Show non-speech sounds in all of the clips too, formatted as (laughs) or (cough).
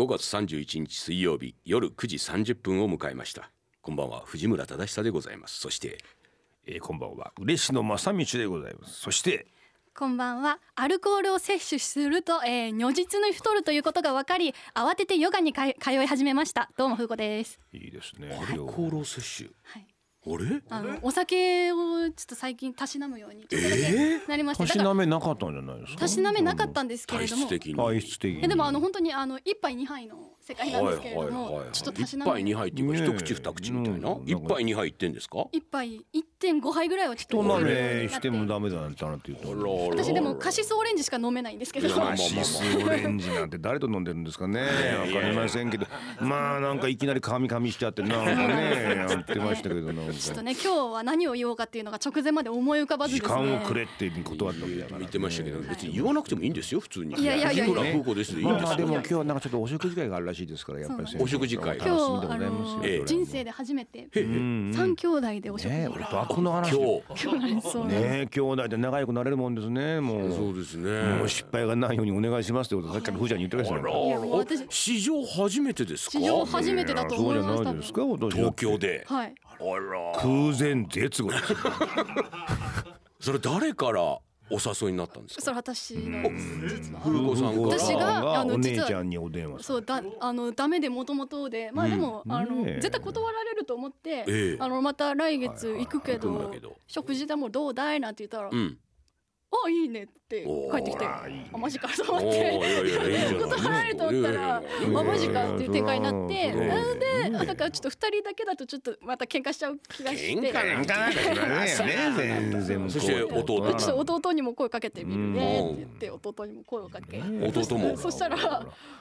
5月31日水曜日夜9時30分を迎えました。こんばんは藤村忠久でございます。そしてえー、こんばんは嬉野正道でございます。そしてこんばんはアルコールを摂取すると、えー、如実に太るということが分かり慌ててヨガに通い始めました。どうもふうこです。いいですね。アルコールを摂取。はいあれ？あのお酒をちょっと最近たしなむようにちょっとだけなりました、たしなめなかったんじゃないですか？たしなめなかったんですけれども。体質的に。体質的に。えでもあの本当にあの一杯二杯の世界なんですけれども、はいはいはいはい。ちょっと一杯二杯っていうか一口二口みたいな？うん一杯二杯いってんですか？一杯一点五杯ぐらいはちょっと人な飲めして。もダメだなんてなって言うと。私でもカシスオレンジしか飲めないんですけど。いやまあまあカシスオレンジなんて誰と飲んでるんですかね。わかりませんけど。まあなんかいきなり噛み噛みしちゃってなんかね (laughs) やってましたけどなんか。ちょっとね今日は何を言おうかっていうのが直前まで思い浮かばず時ですね。間をくれって断ったみたいな言ってましたけど別に言わなくてもいいんですよ。普通に。いやいやいやいや。いいんですよでも今日はなんかちょっとお食事会があるらしいですからやっぱりお食事会。楽しみでございますよ人生で初めて三兄弟でお食事ねえが俺とこの話。今ね日兄弟で仲良くなれるもんですねもう。そうですね。もう失敗がないようにお願いしますってことさっきからふーちゃんに言ってました史上初めてですか？史上初めてだと思いましたそうじゃないですか私東京で。はい。空前絶後ですよ。(laughs) それ誰から？お誘いになったんですか？それ私の実は風子さん私があのお姉実はちゃんにお電話そうだあのダメでもともとで。まあでも、あの絶対断られると思って、ええ。あのまた来月行くけど,、食事でもどうだいなんて言ったら、うんあいいねって帰ってきておあマジかと思って断られると思ったらあマジかっていう展開になってなのでだからちょっと二人だけだとちょっとまた喧嘩しちゃう気がして。喧嘩なんかなんかしませんね全然。そして弟。ちょっと弟にも声かけてみるねって言って弟にも声をかけ弟も。そしたら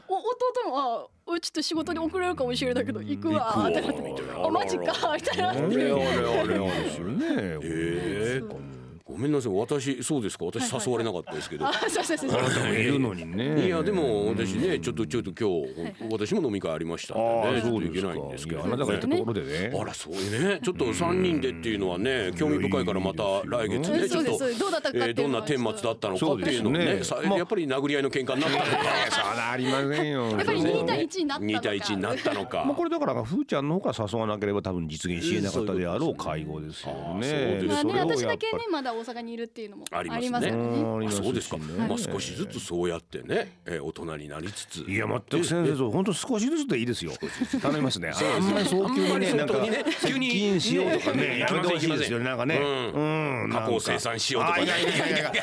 お弟もあおちょっと仕事に遅れるかもしれないけど行くわってなって。あマジかみたいな。あれあれあれあれですよねええごめんなさい。私そうですか。私誘われなかったですけど。あそうそうそう。そうあなたもいるのにね。いやでも私ねちょっとちょっと今日私も飲み会ありましたんでああねちょっといけないんですけど。あなたが言ったところでね。あらそういうね。ちょっと三人でっていうのはね興味深いからまた来月ねちょっとどうだったかっていうのはえーどんな顛末だったのかっていうのをねやっぱり殴り合いの喧嘩になったのか。そうなりませんよ。やっぱり2対1になったのか。2対1になったのか。まあこれだからふーちゃんの方から誘わなければ多分実現しえなかったであろう会合ですよああそうねです。まあね私だけねまだ大阪にいるっていうのもありますね。ありますからねそうですか、ね。まあ少しずつそうやってね、えー大人になりつつ。いや全く先生そう本当少しずつでいいですよ。頼みますね。あんまり早急にねなんか急に接近しようとかねねやめてほしいですよねなんかね。うん。うん。加工生産しようとかいやいやいやいや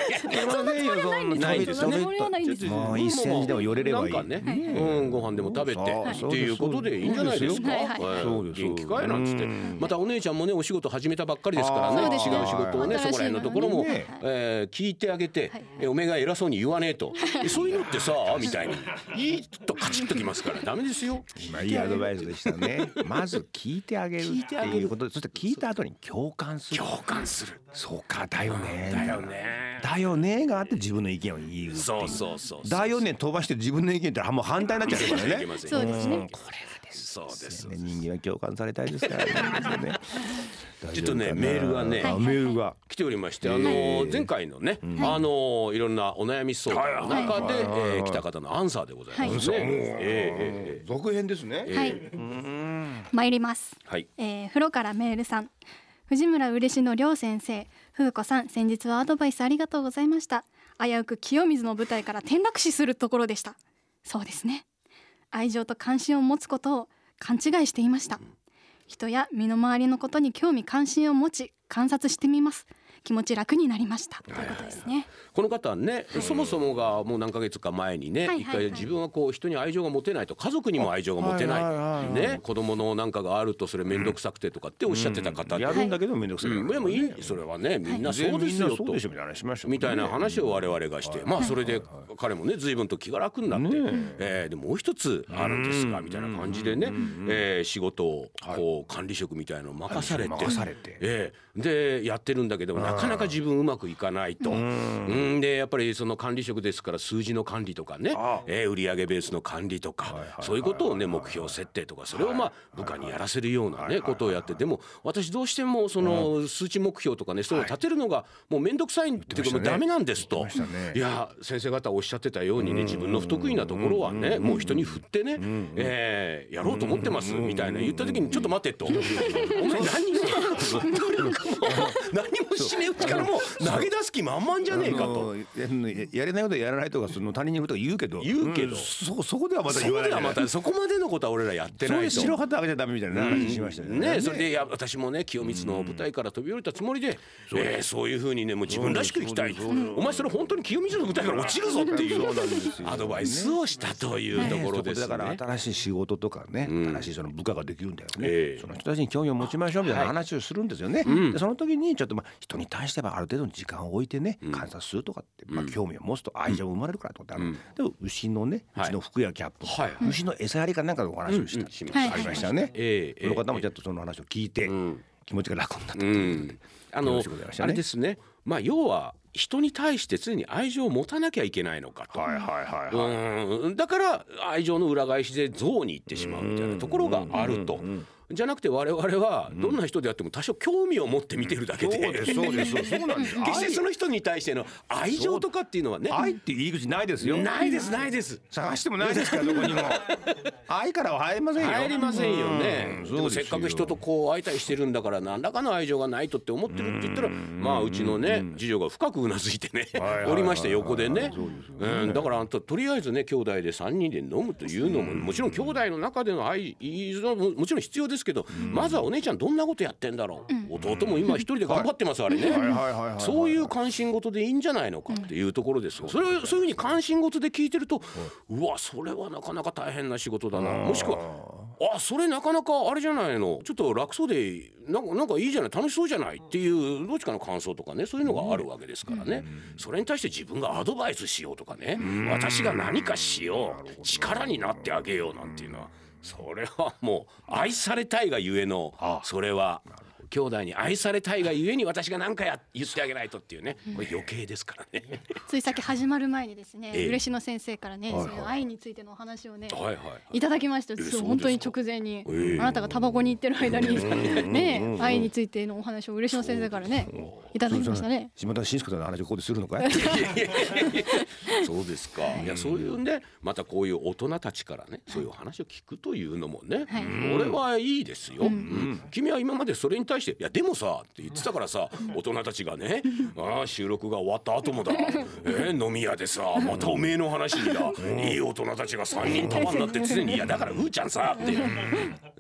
そんなつもりはないんですないんですよねそんなつもりはないんですよもう一センチでも寄れればいいうん、ご飯でも食べてっていうことでいいんじゃないですか。はいはいはいそうです元気かいなんつってうんまたお姉ちゃんもねお仕事始めたばっかりですからね違う仕事をねそこら辺のところも、ね。えー聞いてあげて、はい。えおめえが偉そうに言わねえと。えそういうのってさ (laughs) みたいに。いいとカチッときますから。ダメですよ。まあいいアドバイスでしたね。(laughs) まず聞いてあげるっていうこと。でそして聞いた後に共感する。共感する。そうかだよね。だよね。だよねがあって自分の意見を言うそうそうそう。だよね飛ばして自分の意見ってもう反対になっちゃうからね。いけません (laughs) そうですねんこれがです。そうです。ね人間は共感されたいですからねちょっとねメールがねあメールが来ておりまして、あの前回のね、あのいろんなお悩み相談の中で、えー来た方のアンサーでございますね。はい。えー。続編ですね。はい。参ります。はい。えー、風呂からメールさん。藤村嬉野亮先生。風子さん先日はアドバイスありがとうございました。危うく清水の舞台から転落死するところでした。そうですね。愛情と関心を持つことを勘違いしていました人や身の回りのことに興味関心を持ち観察してみます。気持ち楽になりました。ということですね。この方はね、そもそもがもう何ヶ月か前にね、はいはいはい。一回自分はこう人に愛情が持てないと家族にも愛情が持てない、はいはいはいはい。ね、子供のなんかがあるとそれ面倒くさくてとかっておっしゃってた方で、やるんだけどめんどくさい。うん。でもいいそれはねみんなそうですよと。みんなそうでしょ。みたいな話しましたもんねみたいな話を我々がして、まあそれで彼もね随分と気が楽になって、え。ーでもう一つあるんですがみたいな感じでね、えー仕事をこう管理職みたいなのを任されて、任されて。えーでやってるんだけどなかなか自分うまくいかないと。うん。でやっぱりその管理職ですから数字の管理とかね、えー、売上ベースの管理とか、そういうことをね目標設定とかそれをまあ部下にやらせるようなねことをやってでも私どうしてもその数値目標とかねそういうのを立てるのがもう面倒くさいっていうかもうダメなんですと、いや先生方おっしゃってたようにね自分の不得意なところはねもう人に振ってね、えー、やろうと思ってますみたいな言った時にちょっと待ってと。お前何 (laughs) も何もしねえうちからもう投げ出す気満々じゃねえかと。やれないことやらないとかその他人に言うとか言うけど言うけど、そそこではまたそこではまたそこまでのことは俺らやってないと。白旗あげちゃダメみたいな話しましたよね。ねそれでいや私もね清光の舞台から飛び降りたつもりで、えー、そういうふうにねもう自分らしく生きたい。お前それ本当に清水の舞台から落ちるぞっていうアドバイスをしたというところですね。だから新しい仕事とかね、新しいその部下ができるんだよね。その人たちに興味を持ちましょうみたいな話をするんですよね。でその時にちょっとまあ人に対してはある程度の時間を置いてね観察するとかってまあ興味を持つと愛情が生まれるからとかってある。でも牛のねうちの服やキャップ、牛の餌やりかなんかのお話をしたありましたよね。その方もちょっとその話を聞いて気持ちが楽になったということで。あのあれですね。まあ要は人に対して常に愛情を持たなきゃいけないのかと、はいはいはいはい、だから愛情の裏返しで憎悪に行ってしまうみたいなところがあると。じゃなくて我々はどんな人であっても多少興味を持って見てるだけで、うん、そうですそうです。(laughs) そうなんです。決してその人に対しての愛情とかっていうのはね愛って言い口ないですよ。ないですないです。探してもないですからどこにも。(laughs) 愛からは入りませんよ。入りませんよね。でもせっかく人とこう会いたいしてるんだから何らかの愛情がないとって思ってるって言ったらまあうちのね次女が深くうなずいてねおりました横でね。うんだからあんたとりあえずね兄弟で3人で飲むというのももちろん兄弟の中での愛もちろん必要ですけどまずはお姉ちゃんどんなことやってんだろう、弟も今一人で頑張ってますあれね。そういう関心事でいいんじゃないのかっていうところですよ。それをそういうふうに関心事で聞いてるとうわそれはなかなか大変な仕事だな。もしくはあそれなかなかあれじゃないの。ちょっと楽そうでなんかなんかいいじゃない。楽しそうじゃないっていうどっちかの感想とかねそういうのがあるわけですからね。それに対して自分がアドバイスしようとかね。私が何かしよう。力になってあげようなんていうのは。それはもう愛されたいがゆえのそれは兄弟に愛されたいがゆえに私が何かや言ってあげないとっていうね。これ余計ですからね。ついさっき始まる前にですね、えー、嬉野先生からね、はいはい、そういう愛についてのお話をね、はいはい、い。ただきました、えー、本当に直前に、えー、あなたがタバコに行ってる間にね愛についてのお話を嬉野先生からねいただきましたね。島田紳介さんの話をここでするのかい？(laughs) そうですか。いやそういうねまたこういう大人たちからねそういう話を聞くというのもね、はい、俺はいいですよ、うん、君は今までそれに対して「いやでもさ」って言ってたからさ大人たちがねああ収録が終わった後もだ、えー、飲み屋でさまたおめえの話にだいい大人たちが3人束になって常に「いやだからうーちゃんさ」って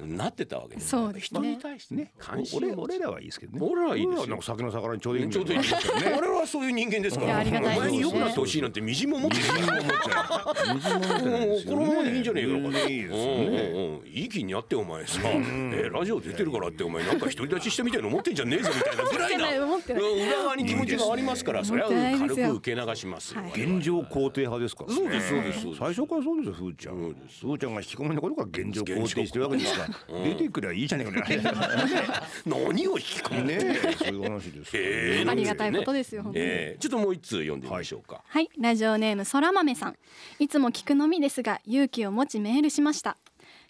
なってたわけですそうです、ね、人に対してね関心俺らはいいですけどね。俺らはいいですよ。なんか酒の魚にちょうどいいちょうどいいですよね。俺らはそういう人間ですから。お前に良くなってほしいなんてみじも思ってない。みじも思っちゃうこのままでいいんじゃねえかいいですね。いい気にやってお前さ。えラジオ出てるからってお前なんか独り立ちしてみたいな思ってんじゃねえぞみたいな (laughs) ぐらいな裏側に気持ちがありますからそれは軽く受け流しますよ。現状肯定派ですかそうですそうです最初からそうですよふーちゃん。ふーちゃんが引きこもりの頃から現状肯定。してるわけですから。出てくりゃいいじゃねえか (laughs) 何を引きこもねそういう話です (laughs) ありがたいことですよちょっともう一通読んでみましょうか。はい。ラジオネームそら豆さん。いつも聞くのみですが勇気を持ちメールしました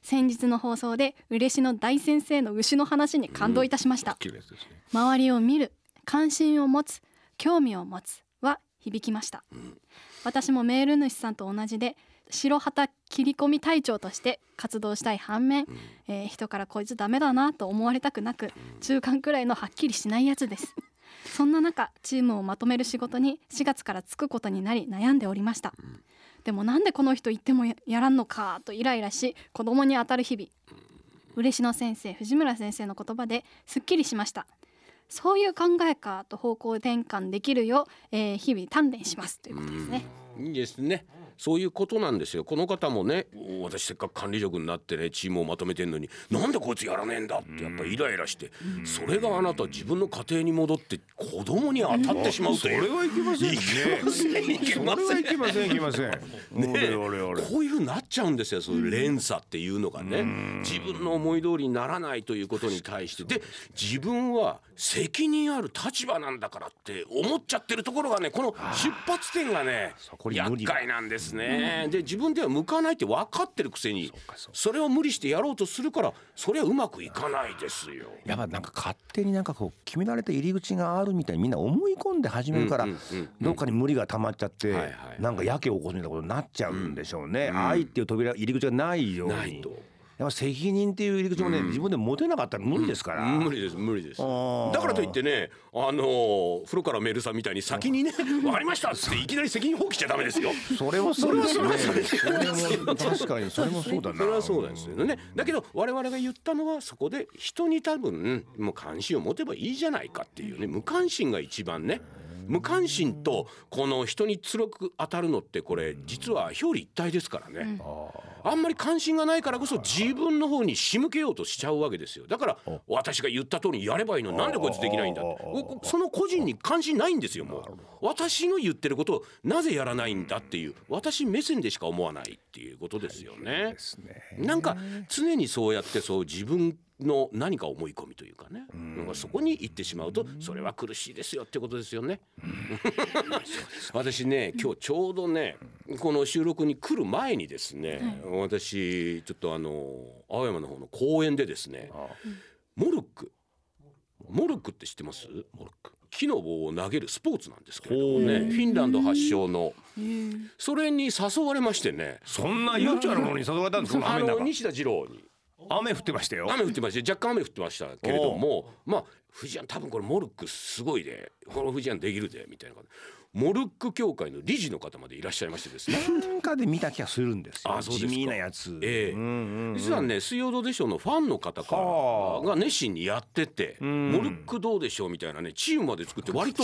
先日の放送で嬉野大先生の牛の話に感動いたしました、うんね、周りを見る関心を持つ興味を持つは響きました、うん、私もメール主さんと同じで白旗切り込み隊長として活動したい反面、うん、えー、人からこいつダメだなと思われたくなく、中間くらいのはっきりしないやつです。そんな中チームをまとめる仕事に4月からつくことになり悩んでおりました、でもなんでこの人言ってもやらんのかとイライラし子供に当たる日々。嬉野先生藤村先生の言葉ですっきりしました。そういう考えかと方向転換できるよう、えー、日々鍛錬します。ということですね。いいですね。そういうことなんですよ。この方もね私せっかく管理職になってねチームをまとめてんのになんでこいつやらねえんだってやっぱりイライラしてそれがあなた自分の家庭に戻って子供に当たってしまうという、それはいけませんね。いけませんいけませんいけません。ね、こういうふうになっちゃうんですよそういう連鎖っていうのがね。自分の思い通りにならないということに対して。で自分は責任ある立場なんだからって思っちゃってるところがねこの出発点がね厄介なんですね。で自分では向かないって分かってるくせにそれを無理してやろうとするからそれはうまくいかないですよ。やっぱなんか勝手になんかこう決められた入り口があるみたいにみんな思い込んで始めるからどっかに無理が溜まっちゃってなんかやけを起こすみたいなことになっちゃうんでしょうね。愛っていう扉入り口がないように。やっぱ責任っていう入り口もね、うん、自分で持てなかったら無理ですから、うん、無理です。無理です。だからといってねあの風呂からメールさんみたいに先にね「(laughs) 分かりました」っていきなり責任放棄しちゃダメですよ。それはそうですね。確かにそれもそうだな。それはそうなんですよね。だけど我々が言ったのはそこで人に多分もう関心を持てばいいじゃないかっていうね無関心が一番ね無関心とこの人に強く当たるのってこれ実は表裏一体ですからね、あんまり関心がないからこそ自分の方に仕向けようとしちゃうわけですよ。だから私が言った通りやればいいの。なんでこいつできないんだ。その個人に関心ないんですよもう。私の言ってることをなぜやらないんだっていう私目線でしか思わないっていうことですよね。なんか常にそうやってそう自分の何か思い込みというかね、うん、そこに行ってしまうとそれは苦しいですよってことですよね。うん、(laughs) 私ね今日ちょうどねこの収録に来る前にですね、はい、私ちょっとあの青山の方の公園でですねモルックモルックって知ってます？モルック。木の棒を投げるスポーツなんですけれどもねフィンランド発祥の。それに誘われましてね。そんな悠長なものに誘われたんですか？あの西田次郎に雨降ってましたよ。雨降ってました若干雨降ってましたけれどもまあ富士山多分これモルックすごいでこの富士山できるでみたいなモルック協会の理事の方までいらっしゃいましてですね。なんかで見た気がするんですよ。あそうです地味なやつ、ええ。うんうんうん、実はね「水曜どうでしょう」のファンの方からが熱心にやってて「モルックどうでしょう」みたいなねチームまで作って割と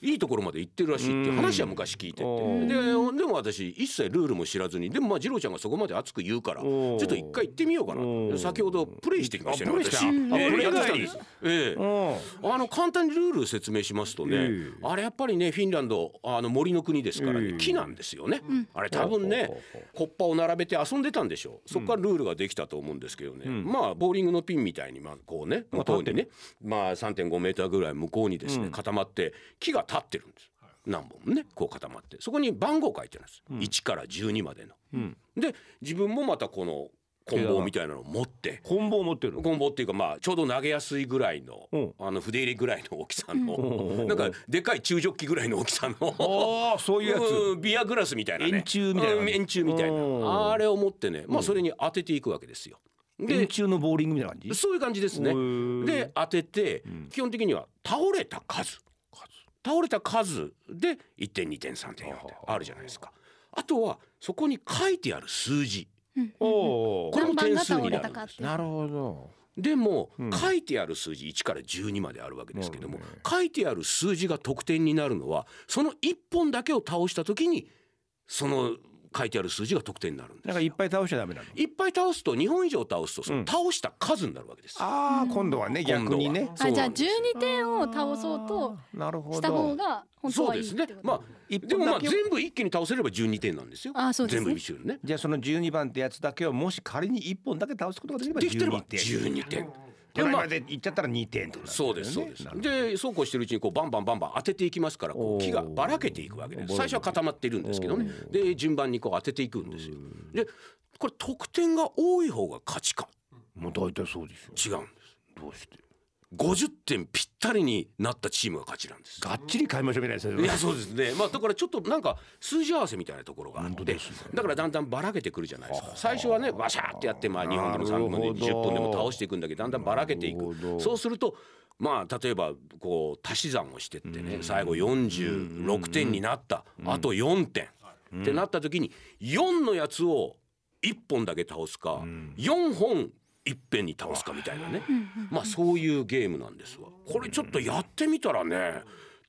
いいところまで行ってるらしいっていう話は昔聞いてて。ででも私一切ルールも知らずにでもまあ次郎ちゃんがそこまで熱く言うからちょっと一回行ってみようかな。先ほどプレイしてきましたね私、えー、やってきたんです、ええ、あの簡単にルール説明しますとね、あれやっぱりねフィンランドあの森の国ですから、ね、木なんですよね、あれ多分ねコッパを並べて遊んでたんでしょう。そこからルールができたと思うんですけどね、まあボーリングのピンみたいにまあこうね向こうにねまあ3.5メーターぐらい向こうにですね固まって木が立ってるんです。何本ねこう固まって。そこに番号書いてるんです、うん、1から12までの。うん、で自分もまたこの棍棒みたいなのを持って。棍棒持ってる棍棒っていうかまあちょうど投げやすいぐらいの、あの筆入れぐらいの大きさの、なんかでかい中ジョッキぐらいの大きさの。(laughs) あそういうやつ。ビアグラスみたいなね。円柱みたいな。円柱みたいな。あれを持ってねまあそれに当てていくわけですよ。で円柱のボーリングみたいな感じ？そういう感じですね。で当てて、基本的には倒れた数。倒れた数。で1点2点3点4点。あるじゃないですか。あとはそこに書いてある数字おこれも点数になるんですなるほど。でも、うん、書いてある数字1から12まであるわけですけども、ね、書いてある数字が得点になるのはその1本だけを倒した時にその書いてある数字が得点になるんですだからいっぱい倒しちゃダメなの？いっぱい倒すと2本以上倒すとその倒した数になるわけです、うん、ああ今度はね逆にね。あじゃあ12点を倒そうとした方が本当はいいそうですね。まあでもまあ全部一気に倒せれば12点なんですよ。あそうです、ね、全部一緒にね。じゃあその12番ってやつだけをもし仮に1本だけ倒すことができれば12点。12点でもまあでいっちゃったら2点、ね、そうですそうです。でそうこうしてるうちにこうバンバンバンバン当てていきますからこう木がばらけていくわけです。最初は固まっているんですけどね。で順番にこう当てていくんですよ。でこれ得点が多い方が勝ちか。もう大体そうですよ。違うんです。どうして？50点ぴったりになったチームが勝ちなんです。がっちり買いましょうみたいないやそうです。ね。まあだからちょっとなんか数字合わせみたいなところがあって、だからだんだんばらけてくるじゃないですか。最初はねバシャーってやってまあ2本でも3本でも10本でも倒していくんだけどだんだんばらけていく。そうするとまあ例えばこう足し算をしてってね最後46点になったあと4点。ってなった時に4のやつを1本だけ倒すか4本いっぺんに倒すかみたいなね。まあそういうゲームなんですわ。これちょっとやってみたらね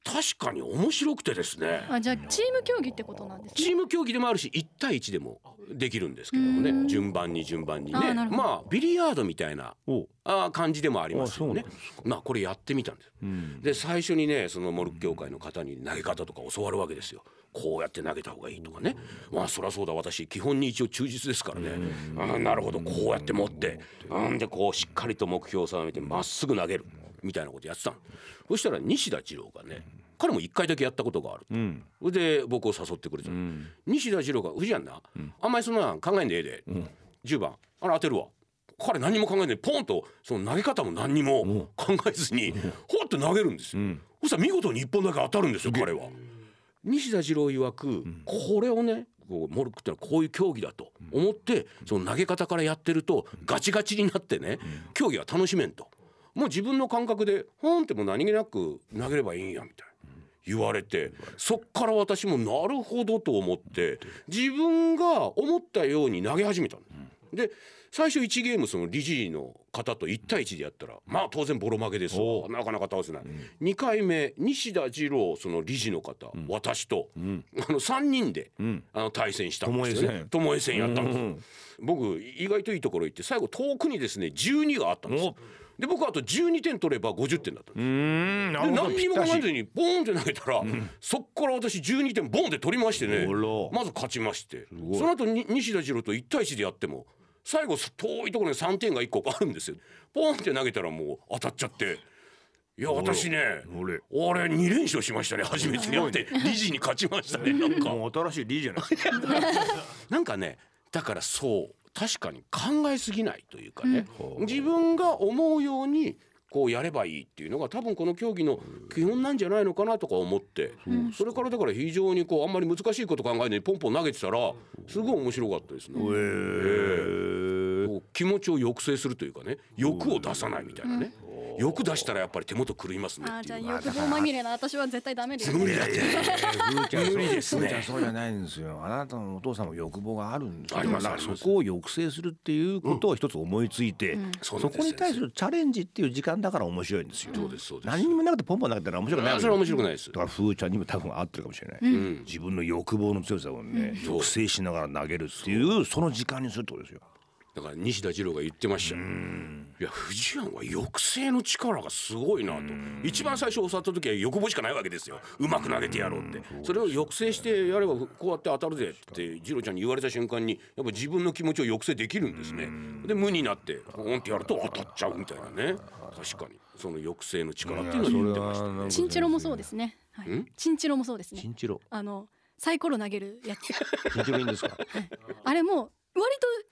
確かに面白くてですね。あじゃあチーム競技ってことなんですね。チーム競技でもあるし1対1でもできるんですけどもね。順番に順番にね。まあビリヤードみたいなあ感じでもありますよね。まあこれやってみたんです、うん、で最初にねそのモルック協会の方に投げ方とか教わるわけですよ。こうやって投げた方がいいとかね。まあそりゃそうだ。私基本に一応忠実ですからね。あなるほど。こうやって持って。なん。でこうしっかりと目標を定めてまっすぐ投げるみたいなことやってたの。そしたら西田次郎がね彼も1回だけやったことがある、うん、で僕を誘ってくれた、うん、西田次郎が「藤やんな、うん、あんまりそんな考えんでええで、うん、10番あれ当てるわ」彼何も考えないポンとその投げ方も何にも考えずにほっと投げるんですよ、そしたら見事に1本だけ当たるんですよ彼は。西田次郎曰く、これをねこうモルックってのはこういう競技だと思って、その投げ方からやってるとガチガチになってね、競技は楽しめんと。もう自分の感覚でほんっても何気なく投げればいいんやみたいな。言われてそっから私もなるほどと思って自分が思ったように投げ始めたで最初1ゲームその理事の方と1対1でやったらまあ当然ボロ負けですなかなか倒せない、うん、2回目西田次郎その理事の方、うん、私と、うん、あの3人で、あの対戦したんですよね。巴戦。やったんですよ、僕意外といいところ行って最後遠くにですね12があったんですで僕あと12点取れば50点だったんですうん。で何にも考えずにボーンって投げたら、うん、そっから私12点ボーンって取りましてね。まず勝ちまして。その後に西田次郎と1対1でやっても最後遠いところに3点が1個あるんですよ。ポンって投げたらもう当たっちゃって。いや私ね俺2連勝しましたね。初めてやって。理事に勝ちましたねなんか。もう新しい理事じゃない (laughs) なんかねだからそう確かに考えすぎないというかね、うん、自分が思うようにこうやればいいっていうのが多分この競技の基本なんじゃないのかなとか思って、うん、それからだから非常にこうあんまり難しいこと考えずにポンポン投げてたらすごい面白かったですね。えー、気持ちを抑制するというかね欲を出さないみたいなね。うん欲出したらやっぱり手元狂いますねあじゃあ欲望まみれな私は絶対ダメです。無理だって。無理ですね。そうじゃないんですよ。あなたのお父さんも欲望があるんですよ。そこを抑制するっていうことを一つ思いついて、そこに対するチャレンジっていう時間だから面白いんですよ。そうですそうです。何にもなくてポンポン投げたら面白くないそれは面白くない。ですだからふーちゃんにも多分合ってるかもしれない、自分の欲望の強さをね、抑制しながら投げるっていうその時間にするってことですよだから西田次郎が言ってました。いや藤庵は抑制の力がすごいなと。一番最初教わった時は欲望しかないわけですよ。うまく投げてやろうって。それを抑制してやればこうやって当たるぜって次郎ちゃんに言われた瞬間にやっぱ自分の気持ちを抑制できるんですね。で無になってポンってやると当たっちゃうみたいなね。確かに。その抑制の力っていうのを言ってました。ねチンチロもそうですね、はい、チンチロもそうですね。チンチロ。あのサイコロ投げるやつ。チンチロいいんですか、はい、あれも割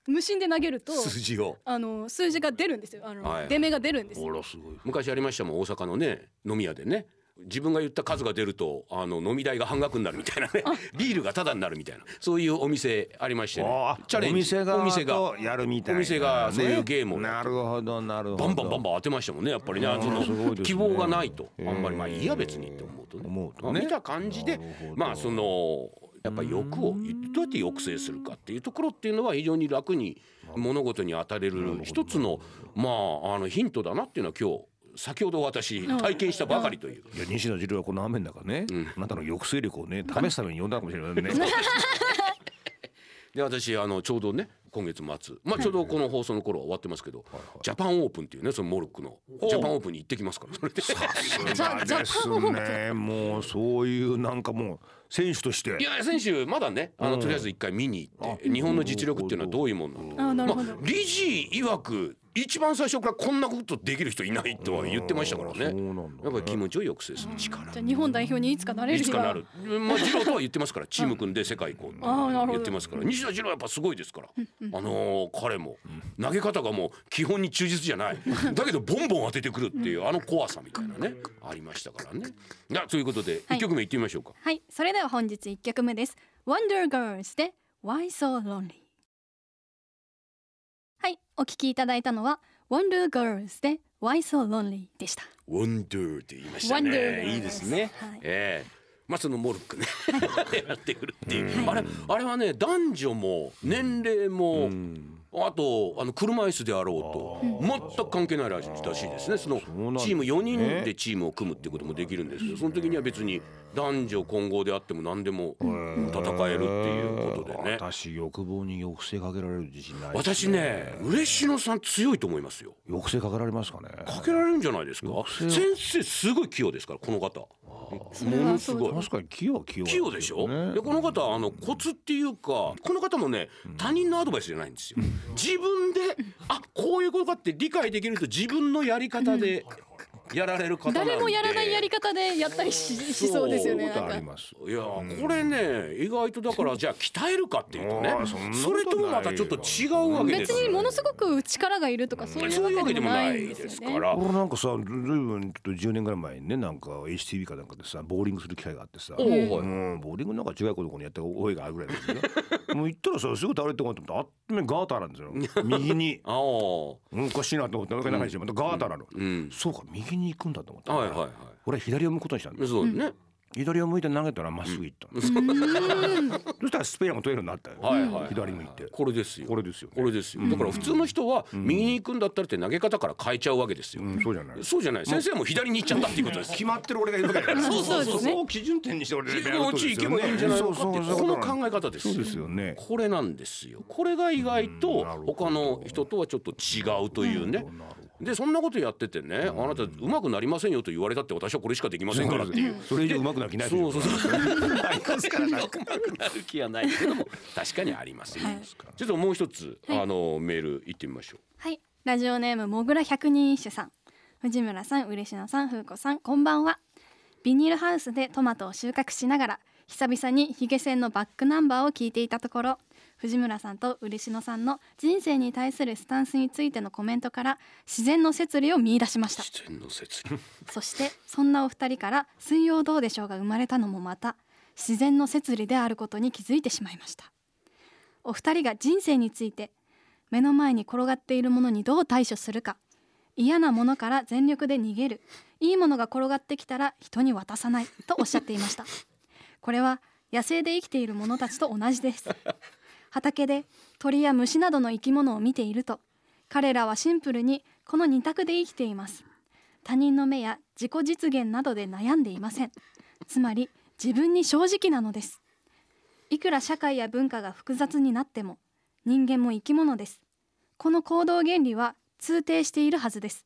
と無心で投げると数字を。あの数字が出るんですよ。あの、はい、出目が出るんですよ。昔ありましたもん大阪のね飲み屋でね。自分が言った数が出るとあの飲み代が半額になるみたいなね。ビールがタダになるみたいな。そういうお店ありましてね。チャレンジ。お店がやるみたいな、お店がそういうゲームを。なるほどなるほど。バンバンバンバン当てましたもんねやっぱりね。その希望がないと。あんまりまあいいや別にって思うとね。思うとね。見た感じでまあそのやっぱり欲をどうやって抑制するかっていうところっていうのは非常に楽に物事に当たれる一つのまああのヒントだなっていうのは今日先ほど私体験したばかりという。い。や西野次郎はこの雨の中ね、うん、あなたの抑制力をね試すために呼んだかもしれないね。(laughs) で私あのちょうどね今月末。まあちょうどこの放送の頃は終わってますけど、ジャパンオープンっていうねそのモルックの。ジャパンオープンに行ってきますからそれで。さすがですね。もうそういうなんかもう選手として。いや選手まだねあのとりあえず一回見に行って日本の実力っていうのはどういうものなのか、まあ、理事曰く一番最初からこんなことできる人いないとは言ってましたからね。やっぱり気持ちを抑制する力。じゃ日本代表にいつかなれるいつかなる。まあ次郎とは言ってますから、チーム組んで世界行こうって言ってますから、西田次郎やっぱすごいですから。あの彼も投げ方がもう基本に忠実じゃない。(laughs) だけどボンボン当ててくるっていうあの怖さみたいなねありましたからね。いやということで一曲目いってみましょうか。はい、それでは本日一曲目です。Wonder Girls で Why So Lonely。はい、お聞きいただいたのは Wonder Girls で Why So Lonely でした。Wonder って言いましたね。いいですね、はい、えーまあそのモルックね。(laughs) やってくるっていう、うん、あれあれはね男女も年齢も、うん、あとあの車椅子であろうと全く関係ないらしいですね。そのチーム4人でチームを組むっていうこともできるんですけどその時には別に男女混合であっても何でも戦えるっていうことでね。私欲望に抑制かけられる自信ない、ね、私ね嬉野さん強いと思いますよ。抑制かけられますかね。かけられるんじゃないですか？先生すごい器用ですからこの方。ものすごい。確かに器用器用、器用でしょ、ね、でこの方あのコツっていうかこの方もね他人のアドバイスじゃないんですよ自分であこういうことかって理解できると自分のやり方でやられる方誰もやらないやり方でやったりししそうですよね。いやこれね意外とだからじゃあ鍛えるかっていうとねそれともまたちょっと違うわけです別にものすごく力がいるとかそういうわけでもないですから。俺なんかさずいぶんちょっと10年ぐらい前にねなんか HTV かなんかでさボーリングする機会があってさ、うん、ボーリングなんか違うことにやった覚えがあるぐらいだけどね。(laughs) もう行ったらさすぐ倒れてこうと思ってあっめガーターなんですよ右に。ああおかしいなと思って中にまたガーターなの、そうか右に行くんだと思って、はいはいはい、俺は左を向くことにしたんですそうね、左を向いて投げたらまっすぐ行った、うん、(laughs) そしたらスペアが取れるようになったよ、はいはい、左向いて。これですよ。これですよ、ね、これですよ。だから普通の人は右に行くんだったらって投げ方から変えちゃうわけですよ、うん、そうじゃない。そうじゃない。先生も左に行っちゃったっていうことです。決まってる俺がいるわけだから。そうそうそう。そう基準点にして俺がやるとですよねいいんじゃないかってこの。考え方ですそうですよね。これなんですよ。これが意外と他の人とはちょっと違うというね、でそんなことやっててね、あなたうまくなりませんよと言われたって私はこれしかできませんからっていう、それ以上うまくなる気ないそうそうそう。ありますからうまくなる気はない。けども確かにありますよ、はい、ちょっともう一つ、はい、あのメール行ってみましょう。はい。ラジオネームもぐら百人一首さん。藤村さん嬉野さん風子さんこんばんは。ビニールハウスでトマトを収穫しながら久々にヒゲ線のバックナンバーを聞いていたところ藤村さんと嬉野さんの人生に対するスタンスについてのコメントから自然の摂理を見出しました。自然の摂理。そしてそんなお二人から水曜どうでしょうが生まれたのもまた自然の摂理であることに気づいてしまいました。お二人が人生について目の前に転がっているものにどう対処するか嫌なものから全力で逃げるいいものが転がってきたら人に渡さないとおっしゃっていました。これは野生で生きている者たちと同じです畑で鳥や虫などの生き物を見ていると彼らはシンプルにこの二択で生きています。他人の目や自己実現などで悩んでいません。つまり自分に正直なのです。いくら社会や文化が複雑になっても人間も生き物です。この行動原理は通底しているはずです。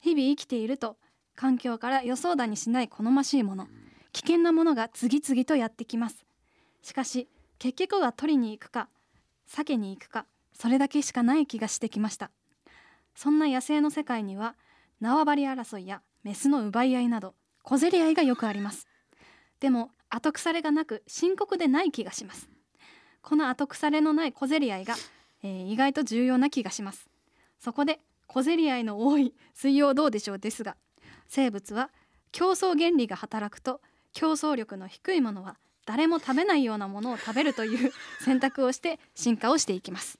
日々生きていると環境から予想だにしない好ましいもの。危険なものが次々とやってきます。しかし結局は取りに行くか避けに行くかそれだけしかない気がしてきました。そんな野生の世界には縄張り争いやメスの奪い合いなど小競り合いがよくあります。でも後腐れがなく深刻でない気がします。この後腐れのない小競り合いが、えー、意外と重要な気がします。そこで小競り合いの多い水曜どうでしょうですが生物は競争原理が働くと競争力の低いものは誰も食べないようなものを食べるという (laughs) 選択をして進化をしていきます。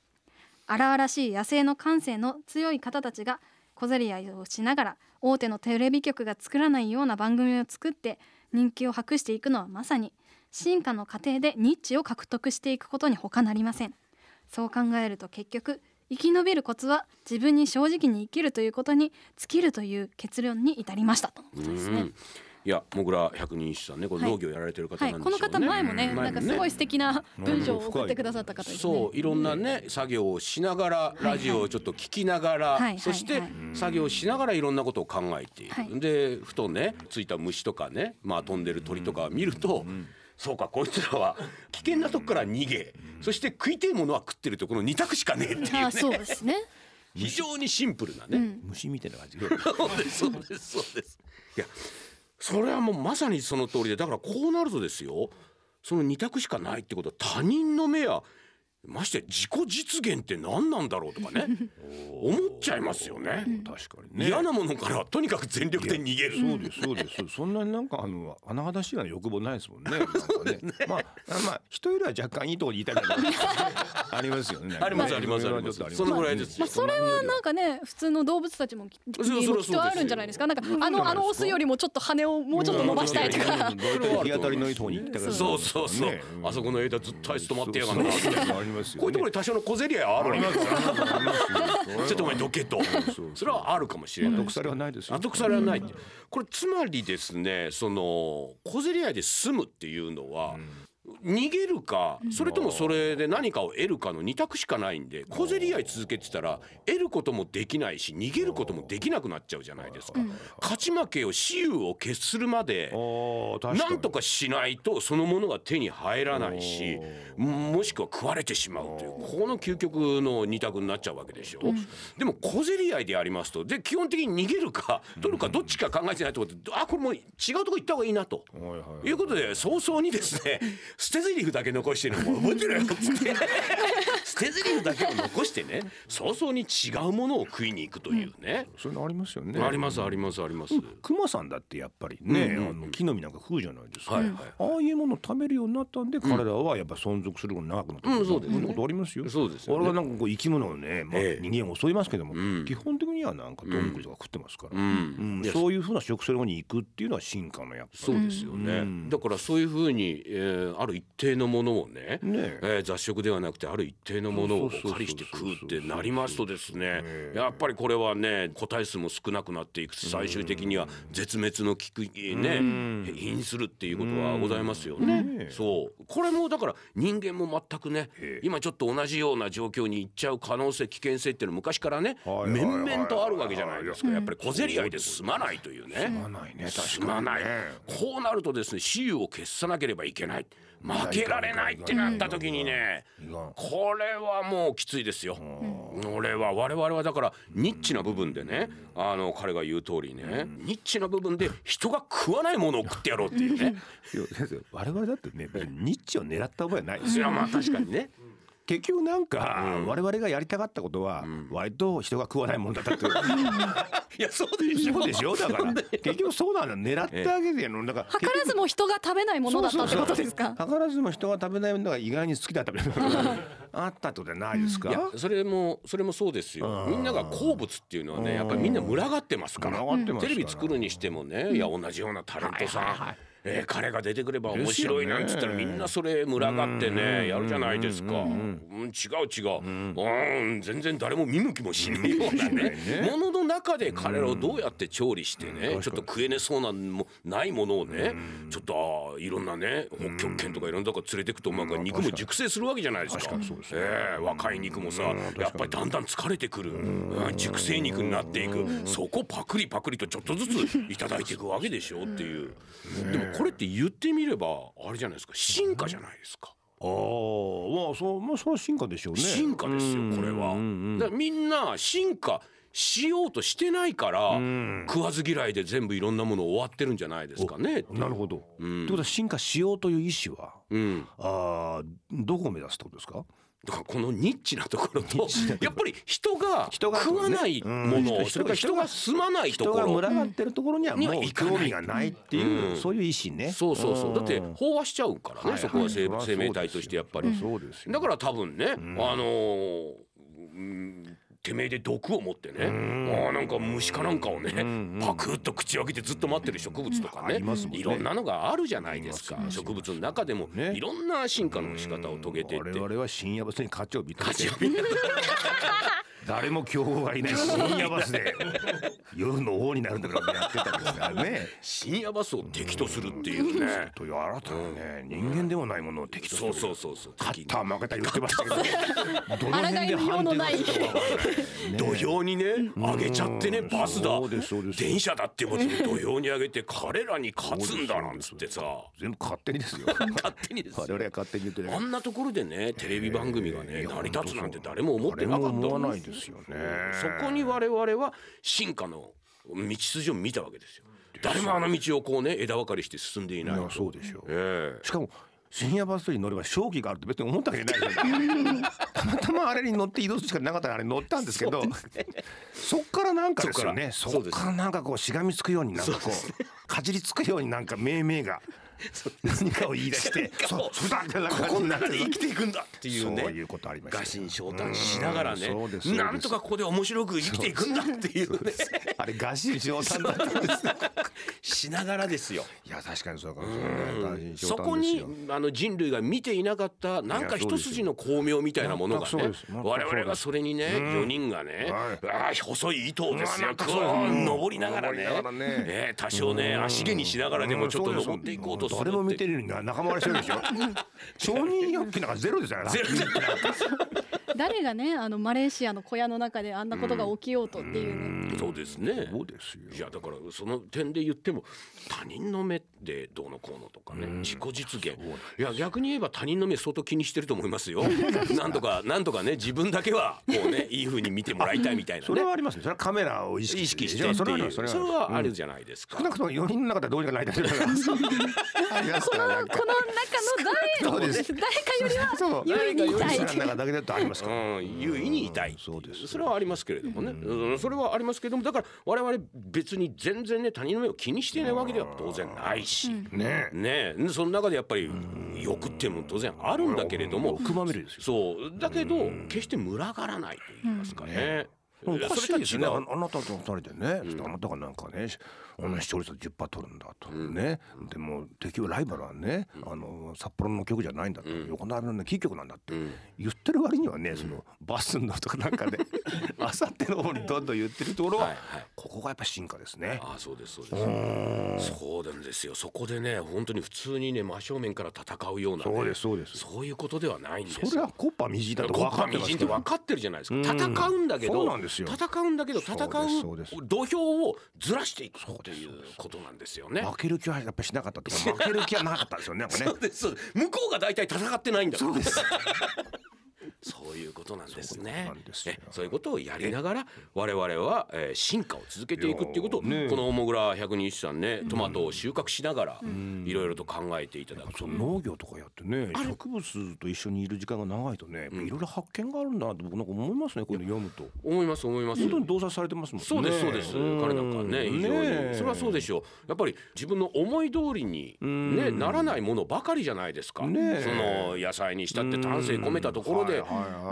荒々しい野生の感性の強い方たちが小競り合いをしながら大手のテレビ局が作らないような番組を作って人気を博していくのはまさに進化の過程でニッチを獲得していくことに他なりません。そう考えると結局生き延びるコツは自分に正直に生きるということに尽きるという結論に至りました。とのことですね。いやもぐら百人一首さんねこれ農業やられてる方なんで、ねはい、この方前もね、なんかすごい素敵な文章を送ってくださった方ですね。そういろんなね作業をしながらラジオをちょっと聞きながら、はいはい、そして作業しながらいろんなことを考えている。はい、でふとねついた虫とかねまあ飛んでる鳥とか見ると。そうかこいつらは危険なとこから逃げ、そして食いてえものは食ってるとこの二択しかねえっていうね。そうですね。非常にシンプルなね、うん、虫みたいな感じ。(laughs) そうですそうですそうです。いやそれはもうまさにその通りでだからこうなるとですよその2択しかないってことは他人の目やまして自己実現って何なんだろうとかね (laughs) 思っちゃいますよね。確かにね。嫌なものからとにかく全力で逃げる。そうですそうです。(laughs) そんなになんかあの穴がしいような欲望ないですもんね。ね。まあまあ人よりは若干いいところにいたり (laughs) ありますよね。ありますありますあります。そのぐらいです。まあそれはなんかね普通の動物たちもきっとあるんじゃないですか？なんかあのあのオスよりもちょっと羽をもうちょっと伸ばしたいとか。日当たりのいいところに行ったから。そうそうそう。あそこの枝ずっとあいつ止まってやがるな。ますよ、ね、こういうところに多少の小競り合いはあるわけ。ですよ。ちょっとお前どけと。それはあるかもしれない。後腐れはないですよ。後腐れはない。これつまりですねその小競り合いで済むっていうのは、逃げるかそれともそれで何かを得るかの二択しかないんで小競り合い続けてたら得ることもできないし逃げることもできなくなっちゃうじゃないですか。勝ち負けを私有を決するまでなんとかしないとそのものが手に入らないしもしくは食われてしまうというこの究極の二択になっちゃうわけでしょ。でも小競り合いでありますとで基本的に逃げるか取るかどっちか考えてないところであこれもう違うとこ行った方がいいなと。いうことで早々にですね捨て台詞だけ残してるのも覚えてるよ。っつって捨て台詞だけを残してね早々に違うものを食いに行くというね、そういうのありますよね。ありますありますあります。熊さんだってやっぱりね、あの木の実なんか食うじゃないですか、はいはい、ああいうものを食べるようになったんで、彼らはやっぱ存続するのが長くなったうんそうです、ね、ことありますよ。そうです俺はなんかこう生き物をね、まあ、人間を襲いますけども、基本的にはなんか動物が食ってますから、うん。そういうふうな食生に行くっていうのは進化のやっぱそうですよね、だからそういうふうに、えー、ある一定のものをねねえ。ー、雑食ではなくてある一定のものをお借りして食うってなりますとですねやっぱりこれはね個体数も少なくなっていくし最終的には絶滅の危機ね瀕するっていうことはございますよね。そう。これもだから人間も全くね今ちょっと同じような状況に行っちゃう可能性危険性っていうのは昔からね面々とあるわけじゃないですか。やっぱり小競り合いで済まないというね。済まないね。済まない。こうなるとですね私有を決さなければいけない。負けられないってなった時にねこれはもうきついですよ。俺は我々はだからニッチな部分でねあの彼が言う通りねニッチな部分で人が食わないものを食ってやろうっていうね。我々だってねニッチを狙った覚えないですよ。まあ確かにね。結局なんか我々がやりたかったことは割と人が食わないもんだったってい (laughs) やそうでしょ。そうでしょ？だから (laughs) 結局そうなんだ狙ってあげての。だから図らずも人が食べないものだったってことですか？図らずも人が食べないものが意外に好きだった (laughs) あったってことはないですか、うん、それもそれもそうですよ。みんなが好物っていうのはねやっぱりみんな群がってますから。テレビ作るにしてもねいや同じようなタレントさん、えー、彼が出てくれば面白いなんつったらみんなそれ群がってねやるじゃないですか、うん、違う違う、うん、全然誰も見向きもしないようなねものの中で彼らをどうやって調理してねちょっと食えねそうなもないものをねちょっといろんなね北極圏とかいろんなとこ連れてくとなん。か肉も熟成するわけじゃないですか。えー、若い肉もさやっぱりだんだん疲れてくる。熟成肉になっていく。そこパクリパクリとちょっとずついただいていくわけでしょっていう。でもこれって言ってみればあれじゃないですか進化じゃないですか。ああまあそうまあそれは進化でしょうね。進化ですよこれは。だみんな進化しようとしてないから、食わず嫌いで全部いろんなもの終わってるんじゃないですかね。なるほど。うん、ってことは進化しようという意思は、うん、あどこを目指すってことですか？だからこのニッチなところとやっぱり人が食わないもの、それから人が住まないところ。人が群がってるところにはもう興味がないっていう、そういう意思ね。そうそうそう。だって飽和しちゃうからね、そこは生,、命体としてやっぱり、だから多分ね、あのてめえで毒を持ってね。あなんか虫かなんかをねパクッと口を開けてずっと待ってる植物とかね。いろんなのがあるじゃないですか植物の中でも。いろんな進化の仕方を遂げてって。我々は深夜バスに価値を認めて誰も競合がいない深夜バスで (laughs) 夜の王になるんだからやってたんですからね。深夜バスを敵とするっていうね。という新たなね人間でもないものを敵とする。そうそうそうそう。勝った負けた言ってましたけどどの辺で判定ない。土俵にね上げちゃってねバスだ。電車だってことで土俵に上げて彼らに勝つんだなんつってさ。全部勝手にですよ。勝手にです我々は勝手に言ってあんなところでねテレビ番組がね成り立つなんて誰も思ってなかったですよね。そこに我々は進化の道筋を見たわけですよ。誰もあの道をこうね枝分かりして進んでいない。そうでしょう、え。ー、しかも深夜バスに乗れば正気があるって別に思ったわけじゃない。たまたまあれに乗って移動するしかなかったからあれ乗ったんですけどそっからなんかですよね。そっから。なんかこうしがみつくようになんかこうかじりつくようになんか命名が何かを言い出してそうそうだってここの中で生きていくんだっていうね。そういうことありました餓心昇胆しながらねなんとかここで面白く生きていくんだっていうね。あれ餓心昇胆だったんですよしながらですよ。いや確かにそうかもしれない。そこにあの人類が見ていなかったなんか一筋の巧妙みたいなものがね我々がそれにね4人がねはい。あー細い糸をですよ。こう登りながらね。ね。えー多少ね足毛にしながらでもちょっとうん登っていこうとする誰も見っててるのに仲間割れしてるでしょ？(laughs) 承認欲求なんかゼロですよ。ね誰がねあのマレーシアの小屋の中であんなことが起きようとっていうね、そうですね。そうですよ。いやだからその点で言っても他人の目でどうのこうのとかね自己実現。いや逆に言えば他人の目相当気にしてると思いますよ。(laughs) なんとかなんとかね自分だけはこうねいい風に見てもらいたいみたいなそれねはありますね。それはカメラを意識して。って。それはいうそれそれははあるじゃないですか。少なくとも4人の中ではどうにかなりたいとかあります。からなんかこの中の誰そうです。誰かよりはそう。優位にいたい。誰か4人の中だけだとありますか。らうん、優位にいたい、そうです。それはありますけれどもね、うん。それはありますけれどもだから我々別に全然ね他人の目を気にしていないわけでは当然ないし、ね。ね。えその中でやっぱり欲っていうのも当然あるんだけれども。欲まみれですよそうだけど決して群がらないと言いますかね。おかしいですねあなたと二人でね、あなたがなんかねあの視聴率10%取るんだと、ね。でも敵はライバルはね、あの札幌の局じゃないんだと、横浜のねキー局なんだって、言ってる割にはねそのバスのとかなんかで (laughs) あさっての方にどんどん言ってるところは、ここがやっぱ進化ですね。ああそうですそうです。そうなんですよ。そこでね本当に普通にね真正面から戦うような、ね、そうですそうです。そういうことではないんですよ。それはコッパみじんだと分かってますみじんって分かってる。じゃないですか戦うんだけそうど戦うんだけど戦そう土俵をずらしていく。っていうことなんですよね。負ける気はやっぱりしなかったとか負ける気はなかったですよねね。(laughs) そうですそうです。向こうが大体戦ってないんだから。そうですそういうことなんですね。そういうことをやりながら我々は、えー進化を続けていくっていうことを、この大倉百人一首さんねトマトを収穫しながらいろいろと考えていただく農業とかやってね植物と一緒にいる時間が長いとねいろいろ発見があるんだなって僕なんか思いますねこういうの読むと。思います思います。本当に洞察されてますもんね。そうですそうです。彼なんかね非常に。ねそれはそうでしょう。やっぱり自分の思い通りにねならないものばかりじゃないですか。そねの野菜にしたって丹精込めたところで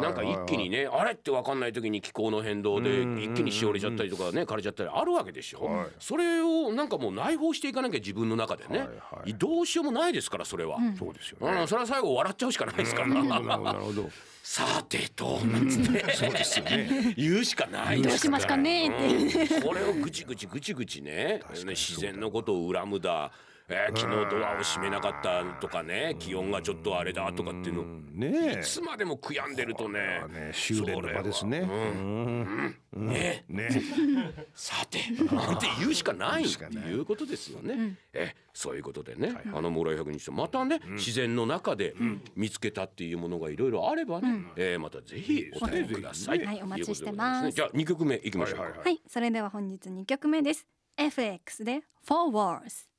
なんか一気にねあれって分かんない時に気候の変動で一気にしおれちゃったりとかね枯れちゃったりあるわけでしょ？はい。それをなんかもう内包していかなきゃ自分の中でねはいはいどうしようもないですからそれは。そうですよね。うんそれは最後笑っちゃうしかないですから。なるほどなるほど。(laughs) さてとなんつって。そうですよね。(laughs) 言うしかないですから。どうしますかねうん。これをぐちぐちぐちぐちねね自然のことを恨むだ、えー昨日ドアを閉めなかったとかね気温がちょっとあれだとかっていうの。ねえ。いつまでも悔やんでるとね。ね修練の場ですね。うん。ねね (laughs) さてなんて言うしかない。っていいうことですよね。えそういうことでね、あの村井百日またね、自然の中で見つけたっていうものがいろいろあればね、えーまたぜひお便りください。はいお待ちしてます。ね。じゃあ二曲目いきましょうか。はいはい。はいそれでは本日2曲目です。FX で Four Wars